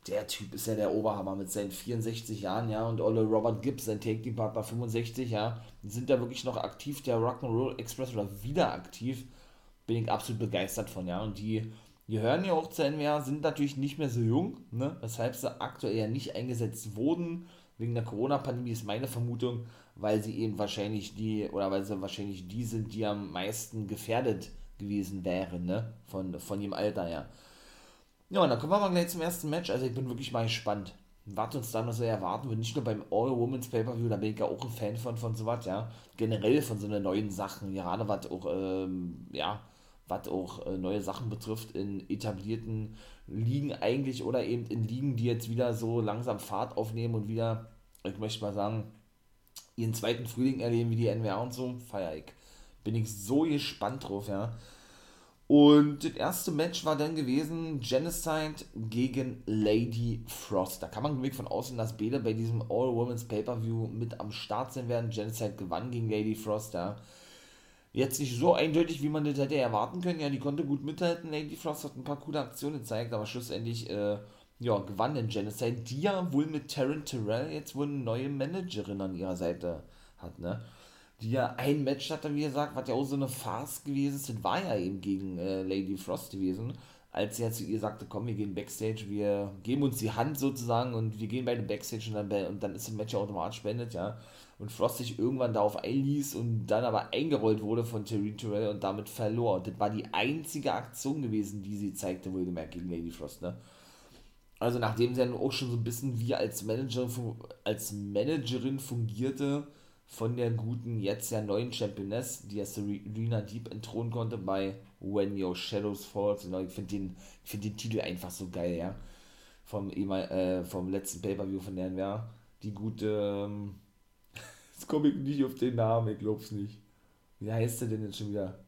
Der Typ ist ja der Oberhammer mit seinen 64 Jahren, ja, und Olle Robert Gibbs, sein Take Team Partner 65, ja, sind da wirklich noch aktiv, der Rock'n'Roll Express oder wieder aktiv. Bin ich absolut begeistert von, ja, und die die hören ja auch zu NWA, sind natürlich nicht mehr so jung, ne? weshalb sie aktuell ja nicht eingesetzt wurden. Wegen der Corona-Pandemie ist meine Vermutung, weil sie eben wahrscheinlich die, oder weil sie wahrscheinlich die sind, die am meisten gefährdet gewesen wären, ne? Von, von ihrem Alter her. Ja, und dann kommen wir mal gleich zum ersten Match. Also ich bin wirklich mal gespannt. Was uns da noch so erwarten wird, nicht nur beim All-Women's Pay-Per-View, da bin ich ja auch ein Fan von, von sowas, ja. Generell von so neuen Sachen, gerade was auch, ähm, ja, was auch äh, neue Sachen betrifft, in etablierten Ligen eigentlich oder eben in Ligen, die jetzt wieder so langsam Fahrt aufnehmen und wieder, ich möchte mal sagen, ihren zweiten Frühling erleben wie die NWA und so, feier ich. Bin ich so gespannt drauf, ja. Und das erste Match war dann gewesen Genocide gegen Lady Frost. Da kann man wirklich von außen, dass beide bei diesem All-Women's Pay-Per-View mit am Start sein werden. Genocide gewann gegen Lady Frost, ja. Jetzt nicht so eindeutig, wie man das hätte erwarten können. Ja, die konnte gut mithalten. Lady Frost hat ein paar coole Aktionen gezeigt, aber schlussendlich äh, ja, gewann den Genocide, die ja wohl mit Taryn Terrell jetzt wohl eine neue Managerin an ihrer Seite hat, ne? Die ja ein Match hatte, wie gesagt, was ja auch so eine Farce gewesen ist. Das war ja eben gegen äh, Lady Frost gewesen, als sie ja zu ihr sagte, komm, wir gehen Backstage, wir geben uns die Hand sozusagen und wir gehen beide Backstage und dann, und dann ist das Match ja automatisch beendet, ja und Frost sich irgendwann darauf einließ und dann aber eingerollt wurde von Terry Terrell und damit verlor. das war die einzige Aktion gewesen, die sie zeigte, wohlgemerkt gegen Lady Frost, ne? Also nachdem sie dann auch schon so ein bisschen wie als Managerin, als Managerin fungierte von der guten, jetzt ja neuen Championess, die ja Serena Deep entthronen konnte bei When Your Shadows Fall. Genau, ich finde den, find den Titel einfach so geil, ja. Vom, äh, vom letzten Pay-Per-View von der NWA. Die gute, ähm, Jetzt komme ich nicht auf den Namen, ich glaub's nicht. Wie heißt der denn jetzt schon wieder?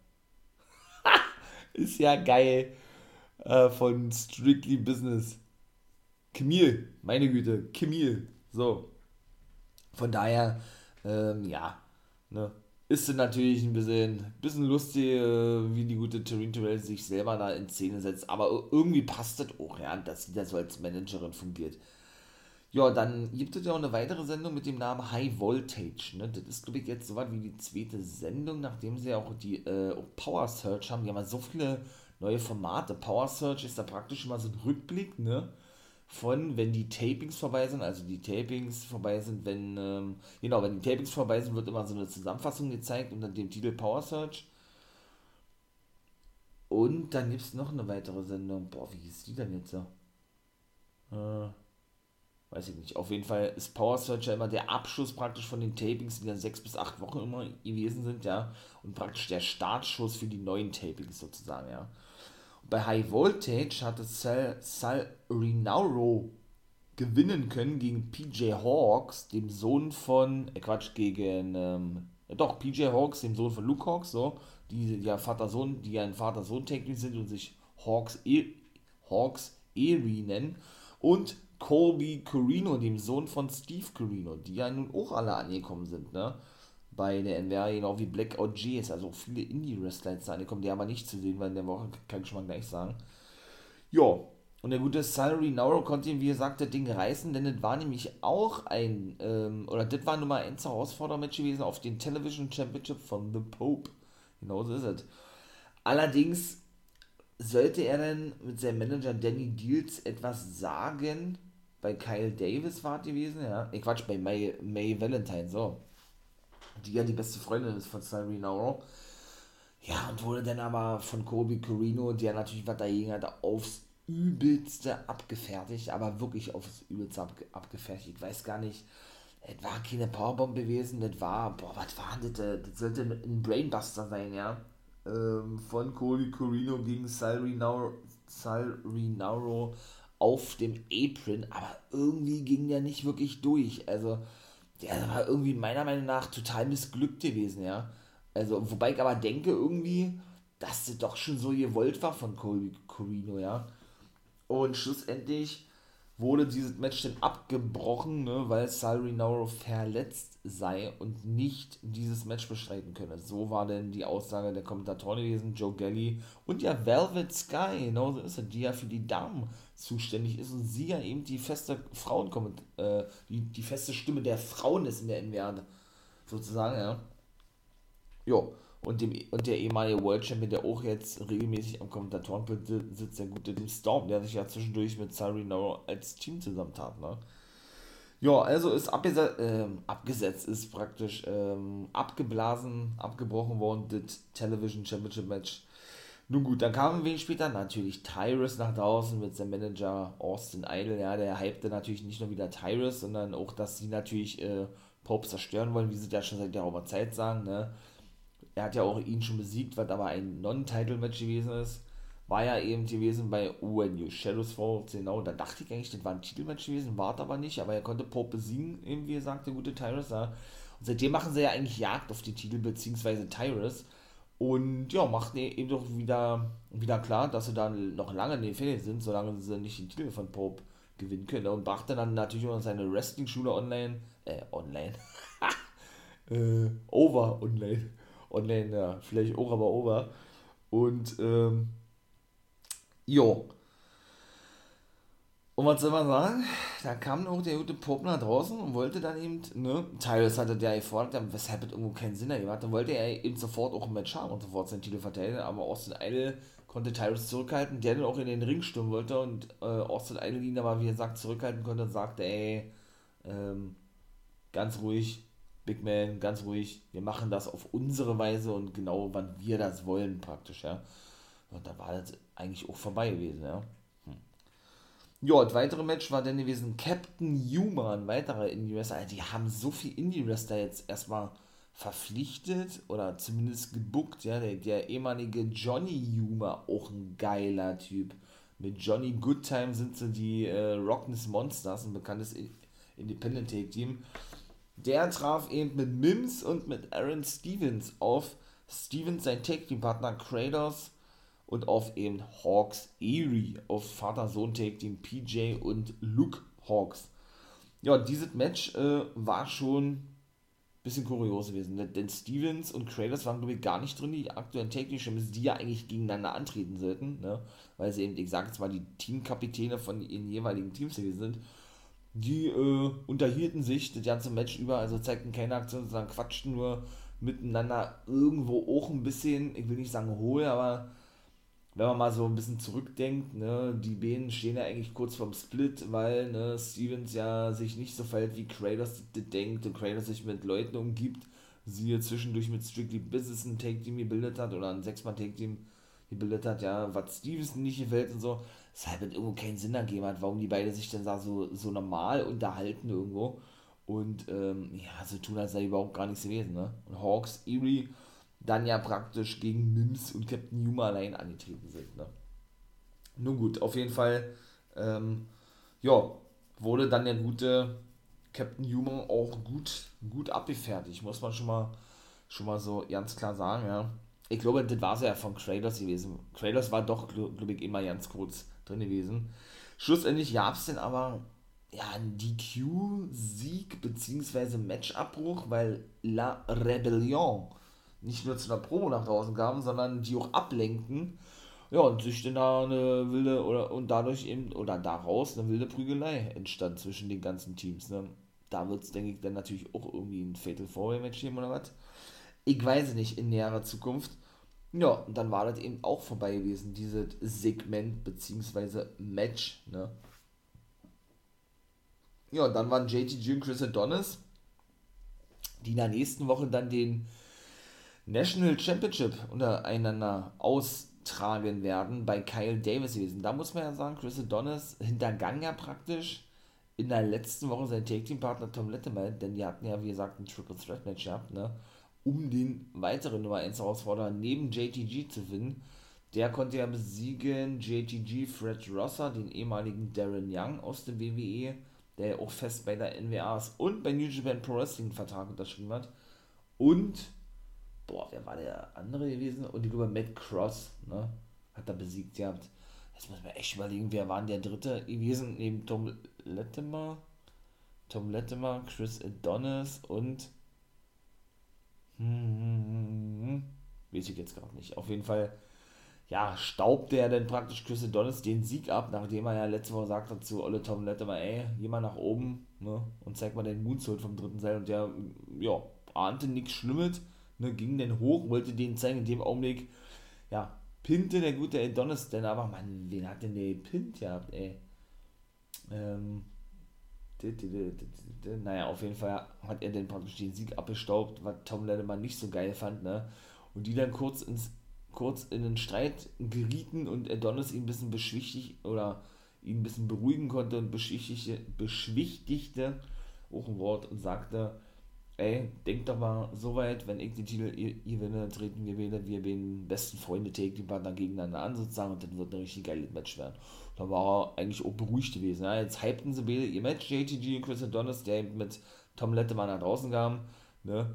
ist ja geil. Äh, von Strictly Business. Camille, meine Güte, Camille. So. Von daher, ähm, ja, ne, ist natürlich ein bisschen, bisschen lustig, äh, wie die gute Taryn Terrell sich selber da in Szene setzt. Aber irgendwie passt das auch, ja, dass sie da so als Managerin fungiert. Ja, dann gibt es ja auch eine weitere Sendung mit dem Namen High Voltage. Ne? Das ist, glaube ich, jetzt so weit wie die zweite Sendung, nachdem sie ja auch die äh, Power Search haben. Die haben ja so viele neue Formate. Power Search ist da praktisch immer so ein Rückblick, ne? Von, wenn die Tapings vorbei sind, also die Tapings vorbei sind, wenn, ähm, genau, wenn die Tapings vorbei sind, wird immer so eine Zusammenfassung gezeigt unter dem Titel Power Search. Und dann gibt es noch eine weitere Sendung. Boah, wie hieß die denn jetzt so? Äh weiß ich nicht. Auf jeden Fall ist Power Searcher immer der Abschluss praktisch von den Tapings, die dann sechs bis acht Wochen immer gewesen sind, ja. Und praktisch der Startschuss für die neuen Tapings sozusagen, ja. Bei High Voltage hatte Sal, Sal Rinauro gewinnen können gegen PJ Hawks, dem Sohn von, äh Quatsch, gegen, ähm, doch, PJ Hawks, dem Sohn von Luke Hawks, so, die ja Vater-Sohn, die ja ein Vater-Sohn-Technik sind und sich Hawks, e Hawks Erie nennen. Und Colby Corino, dem Sohn von Steve Corino, die ja nun auch alle angekommen sind, ne? Bei der NWA, genau wie Blackout Gs, also viele Indie-Wrestler jetzt angekommen, die aber nicht zu sehen, weil in der Woche kann ich schon mal gleich sagen. Ja, Und der gute Salary Nauro konnte ihm, wie gesagt, das Ding reißen, denn das war nämlich auch ein, ähm, oder das war Nummer 1 Herausfordermatch gewesen auf den Television Championship von The Pope. Genau so ist es. Allerdings sollte er dann mit seinem Manager Danny Deals etwas sagen, bei Kyle Davis war es gewesen, ja. Ich Quatsch, bei May, May Valentine, so. Die ja die beste Freundin ist von Salary Nauro. Ja, und wurde dann aber von Kobe Corino, der natürlich was dagegen hatte, aufs übelste abgefertigt, aber wirklich aufs übelste abge abgefertigt. Ich weiß gar nicht, es war keine Powerbomb gewesen, das war, boah, was war das? Das sollte ein Brainbuster sein, ja. Ähm, von Kobe Corino gegen Sal Rinauro, Sal Rinauro auf dem Apron, aber irgendwie ging der nicht wirklich durch. Also, der war irgendwie meiner Meinung nach total missglückt gewesen, ja. Also, wobei ich aber denke irgendwie, dass das doch schon so gewollt war von Corino, ja. Und schlussendlich wurde dieses Match dann abgebrochen, ne, weil Sal Rinauro verletzt sei und nicht dieses Match bestreiten könne. So war denn die Aussage der Kommentatoren gewesen, Joe Gelly und ja Velvet Sky, genau so ist er, die ja für die Damen zuständig ist und sie ja eben die feste Frauen äh, die, die feste Stimme der Frauen ist in der NWA sozusagen, ja. Jo, und, dem, und der ehemalige World Champion, der auch jetzt regelmäßig am Kommentatorenpult sitzt, der gute dem Storm, der sich ja zwischendurch mit Sari No als Team zusammentat, ne? Ja, also ist abgesetzt, äh, abgesetzt ist praktisch ähm, abgeblasen, abgebrochen worden, das Television Championship Match. Nun gut, dann kam ein wenig später natürlich Tyrus nach draußen mit seinem Manager Austin Idol. Ja, der hypte natürlich nicht nur wieder Tyrus, sondern auch, dass sie natürlich äh, Pope zerstören wollen, wie sie das schon seit der Zeit sagen. Ne? Er hat ja auch ihn schon besiegt, was aber ein Non-Title-Match gewesen ist. War ja eben gewesen bei You Shadows Fall, genau, da dachte ich eigentlich, das war ein Titelmatch gewesen, war aber nicht, aber er konnte Pope besiegen, eben wie gesagt, der gute Tyrus. Ja. Und seitdem machen sie ja eigentlich Jagd auf die Titel, beziehungsweise Tyrus. Und ja, macht eben doch wieder, wieder klar, dass sie da noch lange in den Ferien sind, solange sie nicht den Titel von Pope gewinnen können. Und brachte dann natürlich auch seine Wrestling-Schule online, äh, online, äh, over online online, ja, vielleicht auch, aber over. Und, ähm, jo. Und was soll man sagen? Da kam auch der gute Pop nach draußen und wollte dann eben, ne, Tyrus hatte der gefordert, weshalb es irgendwo keinen Sinn hat. Dann wollte er eben sofort auch ein Match haben und sofort seinen Titel verteidigen, aber Austin Idol konnte Tyrus zurückhalten, der dann auch in den Ring stürmen wollte und äh, Austin Idol ihn aber, wie gesagt, zurückhalten konnte und sagte, ey, ähm, ganz ruhig, Big Man, ganz ruhig, wir machen das auf unsere Weise und genau wann wir das wollen praktisch, ja. Und da war das eigentlich auch vorbei gewesen, ja. Hm. Ja, das weitere Match war dann gewesen Captain Yuma, ein weiterer Indie-Wrestler. Die haben so viel Indie-Wrestler jetzt erstmal verpflichtet oder zumindest gebuckt, ja. Der, der ehemalige Johnny Yuma, auch ein geiler Typ. Mit Johnny Goodtime sind sie die äh, Rockness Monsters, ein bekanntes Independent Take Team der traf eben mit Mims und mit Aaron Stevens auf Stevens, sein Tag-Team-Partner Kratos und auf eben Hawks Erie, auf Vater-Sohn-Tag-Team PJ und Luke Hawks. Ja, dieses Match äh, war schon ein bisschen kurios gewesen, denn Stevens und Kratos waren, glaube ich, gar nicht drin, die aktuellen Tag-Team-Champions, die ja eigentlich gegeneinander antreten sollten, ne? weil sie eben, ich sage jetzt mal, die Teamkapitäne von ihren jeweiligen Teams gewesen sind die äh, unterhielten sich das ganze Match über, also zeigten keine Aktion, sondern quatschten nur miteinander irgendwo auch ein bisschen, ich will nicht sagen hohl, aber wenn man mal so ein bisschen zurückdenkt, ne, die beiden stehen ja eigentlich kurz vorm Split, weil ne, Stevens ja sich nicht so verhält, wie Kratos denkt und Kratos sich mit Leuten umgibt, sie hier zwischendurch mit Strictly Business ein Take-Team gebildet hat oder ein Sechsmann-Take-Team gebildet hat, ja, was Stevens nicht gefällt und so es irgendwo keinen Sinn ergeben hat, warum die beiden sich dann da so, so normal unterhalten irgendwo. Und ähm, ja, so tun, als sei überhaupt gar nichts gewesen. Ne? Und Hawks, Erie dann ja praktisch gegen Mims und Captain Numa allein angetreten sind. Ne? Nun gut, auf jeden Fall, ähm, ja, wurde dann der gute Captain Numa auch gut, gut abgefertigt, muss man schon mal, schon mal so ganz klar sagen, ja. Ich glaube, das war es ja von Kratos gewesen. Kratos war doch, glaube ich, immer ganz kurz drin gewesen. Schlussendlich gab es dann aber ja, einen DQ-Sieg bzw. Matchabbruch, weil La Rebellion nicht nur zu einer Promo nach draußen kamen, sondern die auch ablenkten Ja, und sich dann da eine wilde, oder und dadurch eben, oder daraus eine wilde Prügelei entstand zwischen den ganzen Teams. Ne? Da wird es, denke ich, dann natürlich auch irgendwie ein Fatal Four Match geben oder was. Ich weiß nicht in näherer Zukunft. Ja, und dann war das eben auch vorbei gewesen, dieses Segment bzw. Match. Ne? Ja, dann waren JTG und Chris Adonis, die in der nächsten Woche dann den National Championship untereinander austragen werden bei Kyle Davis gewesen. Da muss man ja sagen, Chris Adonis hintergang ja praktisch in der letzten Woche seinen Take Team Partner Tom Letterman, denn die hatten ja wie gesagt ein Triple Threat Match gehabt, ne, um den weiteren Nummer 1 Herausforderer neben JTG zu finden. Der konnte ja besiegen JTG Fred Rosser, den ehemaligen Darren Young aus der WWE, der ja auch fest bei der NWA und bei New Japan Pro Wrestling Vertrag unterschrieben hat. Und boah, wer war der andere gewesen? Und ich glaube, Matt Cross, ne? Hat er besiegt gehabt. Jetzt muss man echt überlegen, wer war der dritte gewesen? Neben Tom Latimer, Tom Latimer, Chris Adonis und. Hm, hm, hm, hm, weiß ich jetzt gerade nicht. Auf jeden Fall, ja, staubte er dann praktisch Chris Adonis den Sieg ab, nachdem er ja letzte Woche gesagt hat zu Olle Tom Latimer, ey, geh mal nach oben, ne? Und zeig mal den Moonsault vom dritten Seil. Und der, ja, ahnte nichts Schlimmes ne, ging dann hoch, wollte den zeigen, in dem Augenblick, ja, pinte der gute Adonis dann aber, Mann, wen hat denn der gepinnt gehabt, ey? Ähm, naja, auf jeden Fall hat er dann praktisch den Sieg abgestaubt, was Tom Lennemann nicht so geil fand, ne? Und die dann kurz ins kurz in den Streit gerieten und Adonis ihn ein bisschen beschwichtigt oder ihn ein bisschen beruhigen konnte und beschwichtigte, beschwichtigte auch ein Wort und sagte, ey, denk doch mal so weit, wenn ich den Titel gewinne, dann treten wir wieder, wir den besten Freunde die Partner gegeneinander an sozusagen und dann wird ein richtig geiles Match werden. Da war er eigentlich auch beruhigt gewesen. Ja. Jetzt hypten sie beide ihr Match, JTG und Chris Adonis, der eben mit Tom Lettemann nach draußen kam, ne?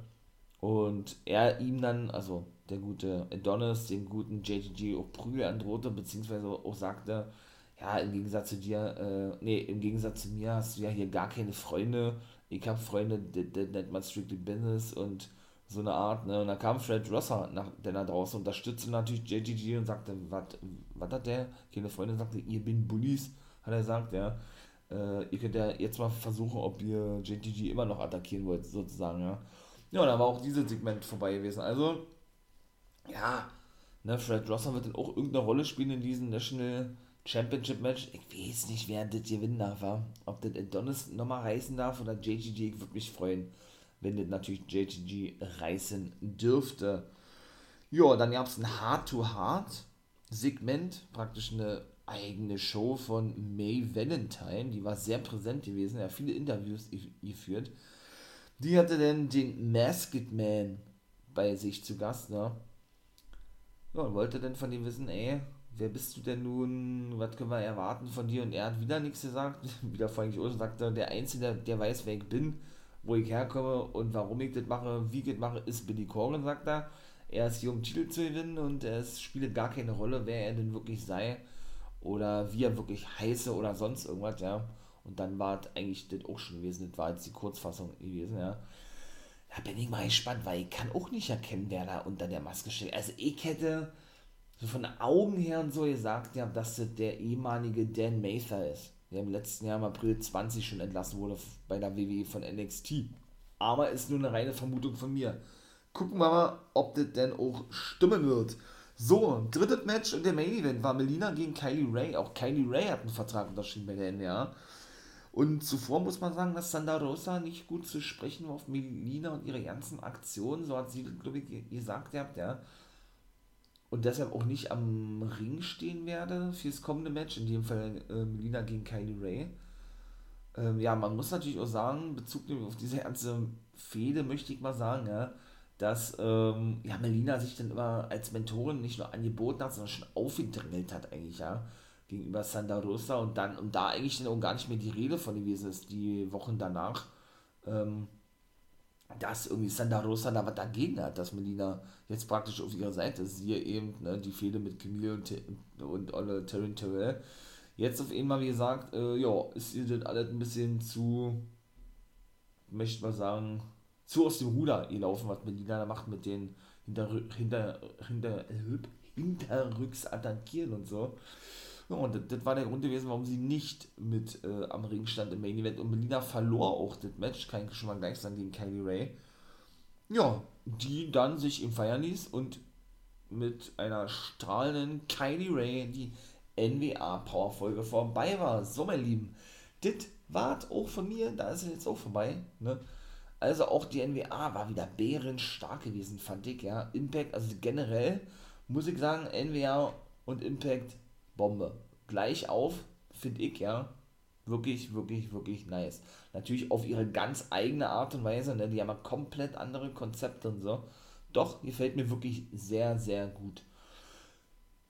Und er ihm dann, also der gute Adonis, den guten JTG auch Prügel androhte, beziehungsweise auch sagte, ja, im Gegensatz zu dir, äh, nee, im Gegensatz zu mir hast du ja hier gar keine Freunde, ich habe Freunde, das nennt man Strictly Business und so eine Art, ne? Und da kam Fred Rosser, nach, der da draußen unterstützte natürlich JGG und sagte, was hat der? Keine Freundin sagte, ihr bin Bullies, hat er gesagt, ja. Äh, ihr könnt ja jetzt mal versuchen, ob ihr JGG immer noch attackieren wollt, sozusagen, ja. Ja, und da war auch dieses Segment vorbei gewesen. Also, ja, ne, Fred Rosser wird dann auch irgendeine Rolle spielen in diesem National Championship Match. Ich weiß nicht, wer das gewinnen darf. Ja? Ob das Adonis nochmal reißen darf oder JGG. Ich würde mich freuen, wenn das natürlich JGG reißen dürfte. Ja, dann gab es ein Hard-to-Hard-Segment, praktisch eine eigene Show von May Valentine. Die war sehr präsent gewesen. Hat viele Interviews geführt. Die hatte dann den Masked Man bei sich zu Gast. Ne? Ja, und wollte dann von ihm wissen, ey, wer bist du denn nun, was können wir erwarten von dir? Und er hat wieder nichts gesagt, wieder vorhin auch sagte, der Einzige, der weiß, wer ich bin, wo ich herkomme und warum ich das mache, wie ich das mache, ist Billy Corgan, sagt er. Er ist hier, um Titel zu gewinnen und es spielt gar keine Rolle, wer er denn wirklich sei oder wie er wirklich heiße oder sonst irgendwas, ja. Und dann war es eigentlich das auch schon gewesen, das war jetzt die Kurzfassung gewesen, ja. Da bin ich mal gespannt, weil ich kann auch nicht erkennen, wer da unter der Maske steht. Also ich hätte so von Augen her und so gesagt ja, dass das der ehemalige Dan Mather ist, der im letzten Jahr im April 20 schon entlassen wurde bei der WWE von NXT. Aber ist nur eine reine Vermutung von mir. Gucken wir mal, ob das denn auch stimmen wird. So, drittes Match in der Main Event war Melina gegen Kylie Ray. Auch Kylie Ray hat einen Vertrag unterschrieben bei der NWA. Und zuvor muss man sagen, dass Sandra Rosa nicht gut zu sprechen war auf Melina und ihre ganzen Aktionen. So hat sie, glaube ich, gesagt, ja und deshalb auch nicht am Ring stehen werde fürs kommende Match, in dem Fall äh, Melina gegen Kylie Ray. Ähm, ja, man muss natürlich auch sagen, Bezug auf diese ganze Fehde möchte ich mal sagen, ja, dass ähm, ja, Melina sich dann immer als Mentorin nicht nur angeboten hat, sondern schon aufgedrängelt hat eigentlich, ja, gegenüber Sandra Rosa und dann, und da eigentlich dann auch gar nicht mehr die Rede von gewesen ist, die Wochen danach. Ähm, dass irgendwie Santa Rosa da was dagegen hat, dass Melina jetzt praktisch auf ihrer Seite ist. Siehe eben ne, die Fehde mit Camille und, und Olle Terry Terrell. Jetzt auf einmal, wie gesagt, äh, ja, ist ihr das alles ein bisschen zu, möchte mal sagen, zu aus dem Ruder gelaufen, was Melina da macht mit den hinter, hinter, hinter, hinterrücks attackieren und so. Ja, und das, war der Grund gewesen, warum sie nicht mit äh, am Ring stand im Main Event. Und Melina verlor auch das Match, kann ich schon mal gleich sagen, gegen Kylie Ray. Ja, die dann sich im feiern ließ und mit einer strahlenden Kylie Ray die NWA Powerfolge vorbei war. So, mein Lieben, das war auch von mir, da ist es jetzt auch vorbei. Ne? Also auch die NWA war wieder bärenstark gewesen, fand ich, ja. Impact, also generell muss ich sagen, NWA und Impact Bombe. Gleich auf, finde ich, ja. Wirklich, wirklich, wirklich nice. Natürlich auf ihre ganz eigene Art und Weise, ne? Die haben ja komplett andere Konzepte und so. Doch, gefällt mir wirklich sehr, sehr gut.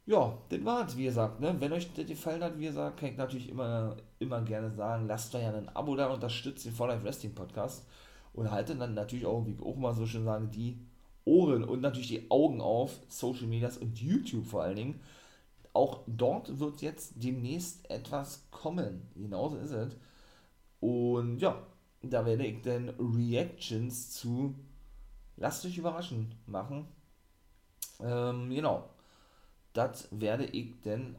Ja, das war's, wie gesagt, ne? Wenn euch das gefallen hat, wie gesagt, kann ich natürlich immer, immer gerne sagen, lasst doch ja ein Abo da, unterstützt den For Life Wrestling Podcast und haltet dann natürlich auch, wie ich auch mal so schön sage, die Ohren und natürlich die Augen auf Social Medias und YouTube vor allen Dingen. Auch dort wird jetzt demnächst etwas kommen. Genauso ist es. Und ja, da werde ich dann Reactions zu Lasst euch überraschen machen. Ähm, genau. Das werde ich dann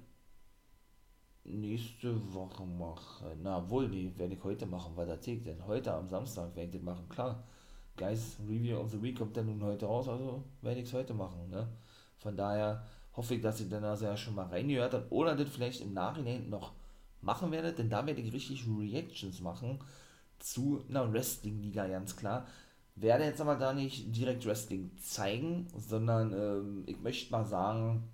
nächste Woche machen. Na wohl, die werde ich heute machen, weil der Tag denn heute am Samstag werde ich das machen, klar. Guys Review of the Week kommt dann nun heute raus, also werde ich es heute machen, ne? Von daher hoffe ich, dass ihr dann also ja schon mal reingehört habt oder das vielleicht im Nachhinein noch machen werdet, denn da werde ich richtig Reactions machen zu einer Wrestling-Liga, ganz klar werde jetzt aber da nicht direkt Wrestling zeigen, sondern ähm, ich möchte mal sagen,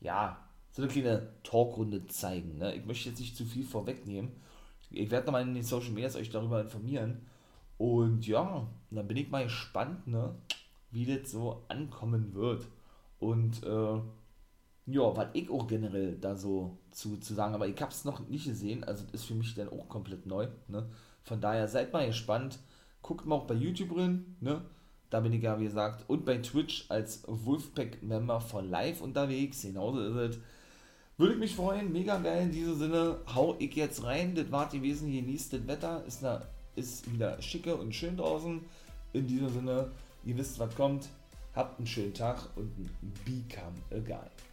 ja, so eine kleine Talkrunde zeigen. Ne? Ich möchte jetzt nicht zu viel vorwegnehmen. Ich werde nochmal in den Social Medias euch darüber informieren. Und ja, dann bin ich mal gespannt, ne, wie das so ankommen wird. Und äh, ja, was ich auch generell da so zu, zu sagen, aber ich habe es noch nicht gesehen, also ist für mich dann auch komplett neu. Ne? Von daher seid mal gespannt Guckt mal auch bei YouTube rein, ne? Da bin ich ja, wie gesagt, und bei Twitch als Wolfpack-Member von live unterwegs. Genauso ist es. Würde ich mich freuen, mega geil in diesem Sinne. Hau ich jetzt rein. Das war gewesen, genießt das Wetter. Ist, na, ist wieder schicke und schön draußen. In diesem Sinne, ihr wisst, was kommt. Habt einen schönen Tag und become a guy.